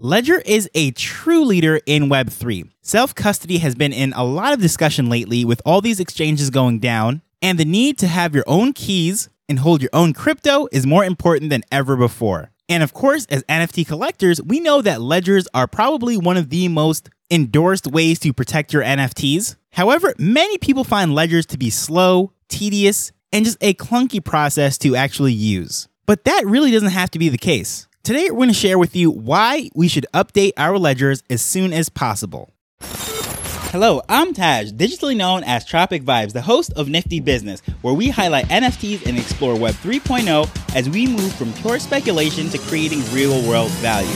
Ledger is a true leader in Web3. Self custody has been in a lot of discussion lately with all these exchanges going down, and the need to have your own keys and hold your own crypto is more important than ever before. And of course, as NFT collectors, we know that ledgers are probably one of the most endorsed ways to protect your NFTs. However, many people find ledgers to be slow, tedious, and just a clunky process to actually use. But that really doesn't have to be the case. Today, we're going to share with you why we should update our ledgers as soon as possible. Hello, I'm Taj, digitally known as Tropic Vibes, the host of Nifty Business, where we highlight NFTs and explore Web 3.0 as we move from pure speculation to creating real world value.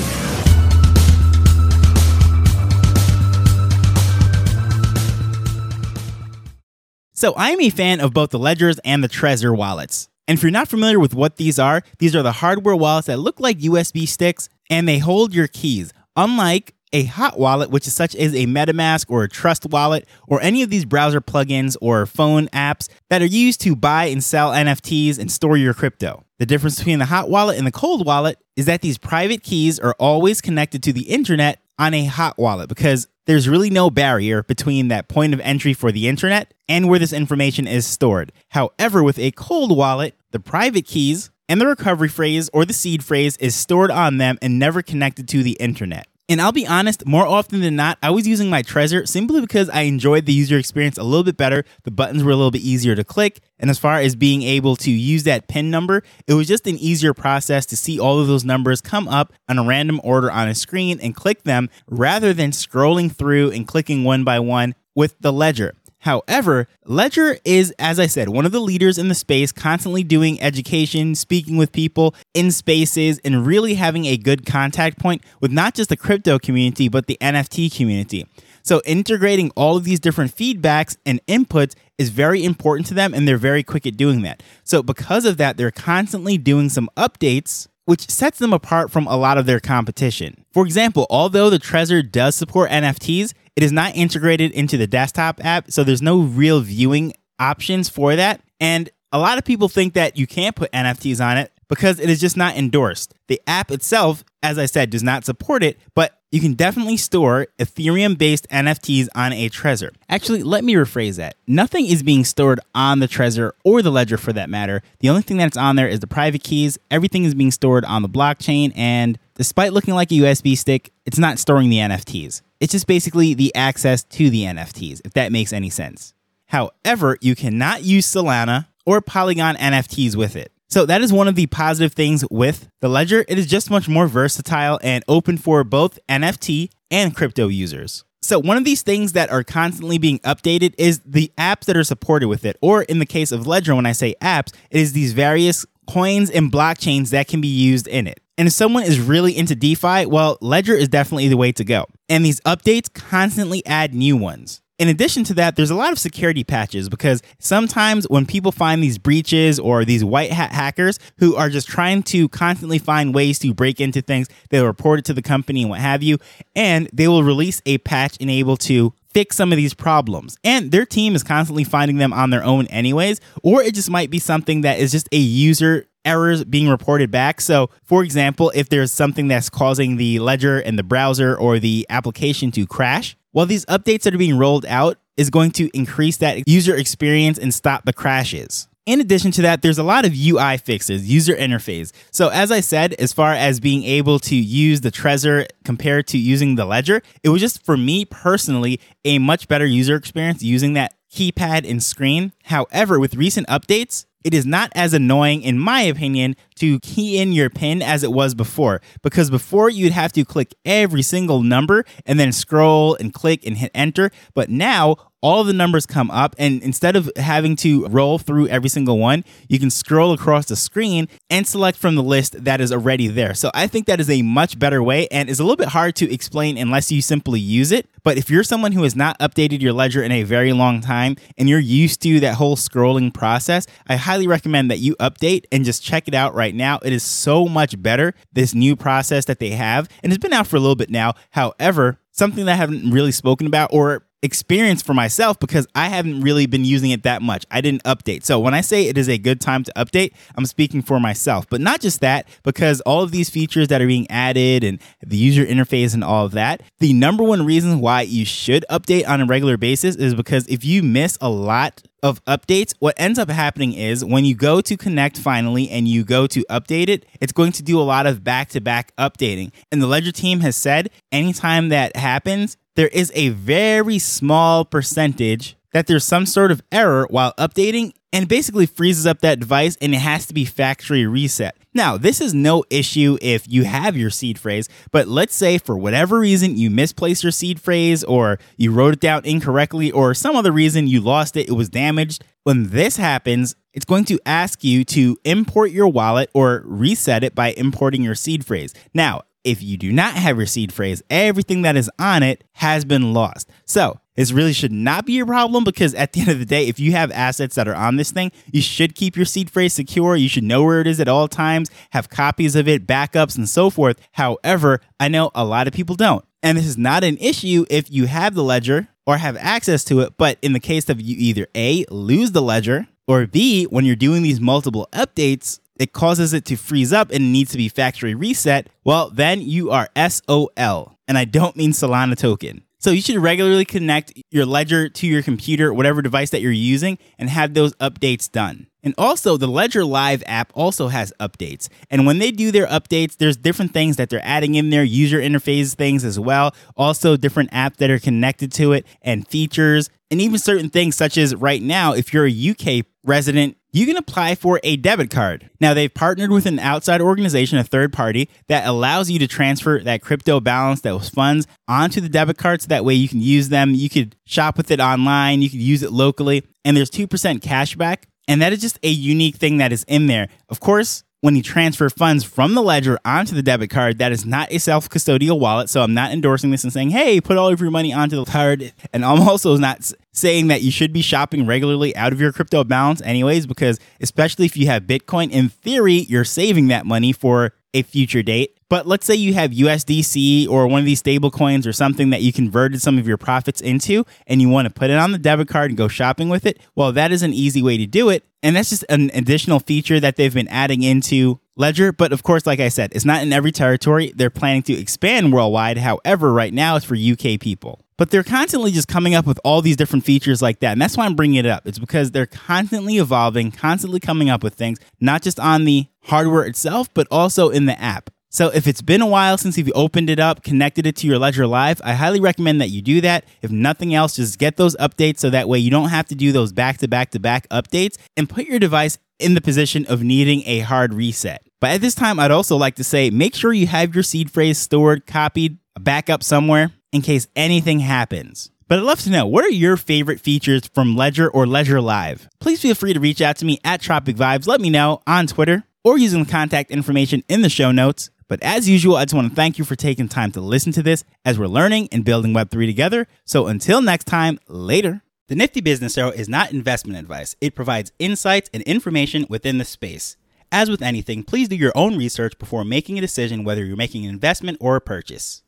So, I'm a fan of both the ledgers and the Trezor wallets. And if you're not familiar with what these are, these are the hardware wallets that look like USB sticks and they hold your keys. Unlike a hot wallet, which is such as a MetaMask or a Trust wallet or any of these browser plugins or phone apps that are used to buy and sell NFTs and store your crypto. The difference between the hot wallet and the cold wallet is that these private keys are always connected to the internet on a hot wallet because there's really no barrier between that point of entry for the internet and where this information is stored. However, with a cold wallet, the private keys and the recovery phrase or the seed phrase is stored on them and never connected to the internet. And I'll be honest, more often than not, I was using my Trezor simply because I enjoyed the user experience a little bit better. The buttons were a little bit easier to click. And as far as being able to use that PIN number, it was just an easier process to see all of those numbers come up on a random order on a screen and click them rather than scrolling through and clicking one by one with the ledger. However, Ledger is, as I said, one of the leaders in the space, constantly doing education, speaking with people in spaces, and really having a good contact point with not just the crypto community, but the NFT community. So, integrating all of these different feedbacks and inputs is very important to them, and they're very quick at doing that. So, because of that, they're constantly doing some updates which sets them apart from a lot of their competition. For example, although the Trezor does support NFTs, it is not integrated into the desktop app, so there's no real viewing options for that. And a lot of people think that you can't put NFTs on it because it is just not endorsed. The app itself, as I said, does not support it, but you can definitely store Ethereum based NFTs on a Trezor. Actually, let me rephrase that. Nothing is being stored on the Trezor or the Ledger for that matter. The only thing that's on there is the private keys. Everything is being stored on the blockchain, and despite looking like a USB stick, it's not storing the NFTs. It's just basically the access to the NFTs, if that makes any sense. However, you cannot use Solana or Polygon NFTs with it. So that is one of the positive things with the Ledger. It is just much more versatile and open for both NFT and crypto users. So one of these things that are constantly being updated is the apps that are supported with it. Or in the case of Ledger, when I say apps, it is these various coins and blockchains that can be used in it. And if someone is really into DeFi, well, Ledger is definitely the way to go. And these updates constantly add new ones. In addition to that, there's a lot of security patches because sometimes when people find these breaches or these white hat hackers who are just trying to constantly find ways to break into things, they'll report it to the company and what have you, and they will release a patch and able to fix some of these problems. And their team is constantly finding them on their own, anyways, or it just might be something that is just a user errors being reported back. So, for example, if there's something that's causing the ledger and the browser or the application to crash, well, these updates that are being rolled out is going to increase that user experience and stop the crashes. In addition to that, there's a lot of UI fixes, user interface. So, as I said, as far as being able to use the Trezor compared to using the Ledger, it was just for me personally a much better user experience using that keypad and screen. However, with recent updates, it is not as annoying, in my opinion, to key in your pin as it was before. Because before you'd have to click every single number and then scroll and click and hit enter. But now all the numbers come up and instead of having to roll through every single one you can scroll across the screen and select from the list that is already there. So i think that is a much better way and is a little bit hard to explain unless you simply use it. But if you're someone who has not updated your ledger in a very long time and you're used to that whole scrolling process i highly recommend that you update and just check it out right now. It is so much better this new process that they have and it's been out for a little bit now. However something that i haven't really spoken about or experience for myself because I haven't really been using it that much. I didn't update. So when I say it is a good time to update, I'm speaking for myself. But not just that, because all of these features that are being added and the user interface and all of that, the number one reason why you should update on a regular basis is because if you miss a lot of updates, what ends up happening is when you go to connect finally and you go to update it, it's going to do a lot of back to back updating. And the Ledger team has said anytime that happens, there is a very small percentage that there's some sort of error while updating and basically freezes up that device and it has to be factory reset. Now, this is no issue if you have your seed phrase, but let's say for whatever reason you misplaced your seed phrase or you wrote it down incorrectly or some other reason you lost it, it was damaged. When this happens, it's going to ask you to import your wallet or reset it by importing your seed phrase. Now, if you do not have your seed phrase, everything that is on it has been lost. So, this really should not be a problem because at the end of the day, if you have assets that are on this thing, you should keep your seed phrase secure. You should know where it is at all times, have copies of it, backups, and so forth. However, I know a lot of people don't. And this is not an issue if you have the ledger or have access to it. But in the case of you either A, lose the ledger, or B, when you're doing these multiple updates, it causes it to freeze up and needs to be factory reset, well, then you are SOL. And I don't mean Solana token. So you should regularly connect your ledger to your computer, whatever device that you're using, and have those updates done. And also, the Ledger Live app also has updates. And when they do their updates, there's different things that they're adding in there, user interface things as well. Also, different apps that are connected to it and features, and even certain things such as right now, if you're a UK resident, you can apply for a debit card. Now, they've partnered with an outside organization, a third party, that allows you to transfer that crypto balance, those funds, onto the debit card so that way you can use them. You could shop with it online, you could use it locally, and there's 2% cash back. And that is just a unique thing that is in there. Of course, when you transfer funds from the ledger onto the debit card, that is not a self custodial wallet. So I'm not endorsing this and saying, hey, put all of your money onto the card. And I'm also not saying that you should be shopping regularly out of your crypto balance, anyways, because especially if you have Bitcoin, in theory, you're saving that money for a future date. But let's say you have USDC or one of these stable coins or something that you converted some of your profits into and you want to put it on the debit card and go shopping with it. Well, that is an easy way to do it. And that's just an additional feature that they've been adding into Ledger. But of course, like I said, it's not in every territory. They're planning to expand worldwide. However, right now it's for UK people. But they're constantly just coming up with all these different features like that. And that's why I'm bringing it up. It's because they're constantly evolving, constantly coming up with things, not just on the hardware itself, but also in the app. So if it's been a while since you've opened it up, connected it to your Ledger Live, I highly recommend that you do that. If nothing else, just get those updates so that way you don't have to do those back to back to back updates and put your device in the position of needing a hard reset. But at this time, I'd also like to say make sure you have your seed phrase stored, copied, a backup somewhere in case anything happens. But I'd love to know what are your favorite features from Ledger or Ledger Live? Please feel free to reach out to me at Tropic Vibes. Let me know on Twitter or using the contact information in the show notes. But as usual, I just want to thank you for taking time to listen to this as we're learning and building Web3 together. So until next time, later. The Nifty Business Arrow is not investment advice, it provides insights and information within the space. As with anything, please do your own research before making a decision whether you're making an investment or a purchase.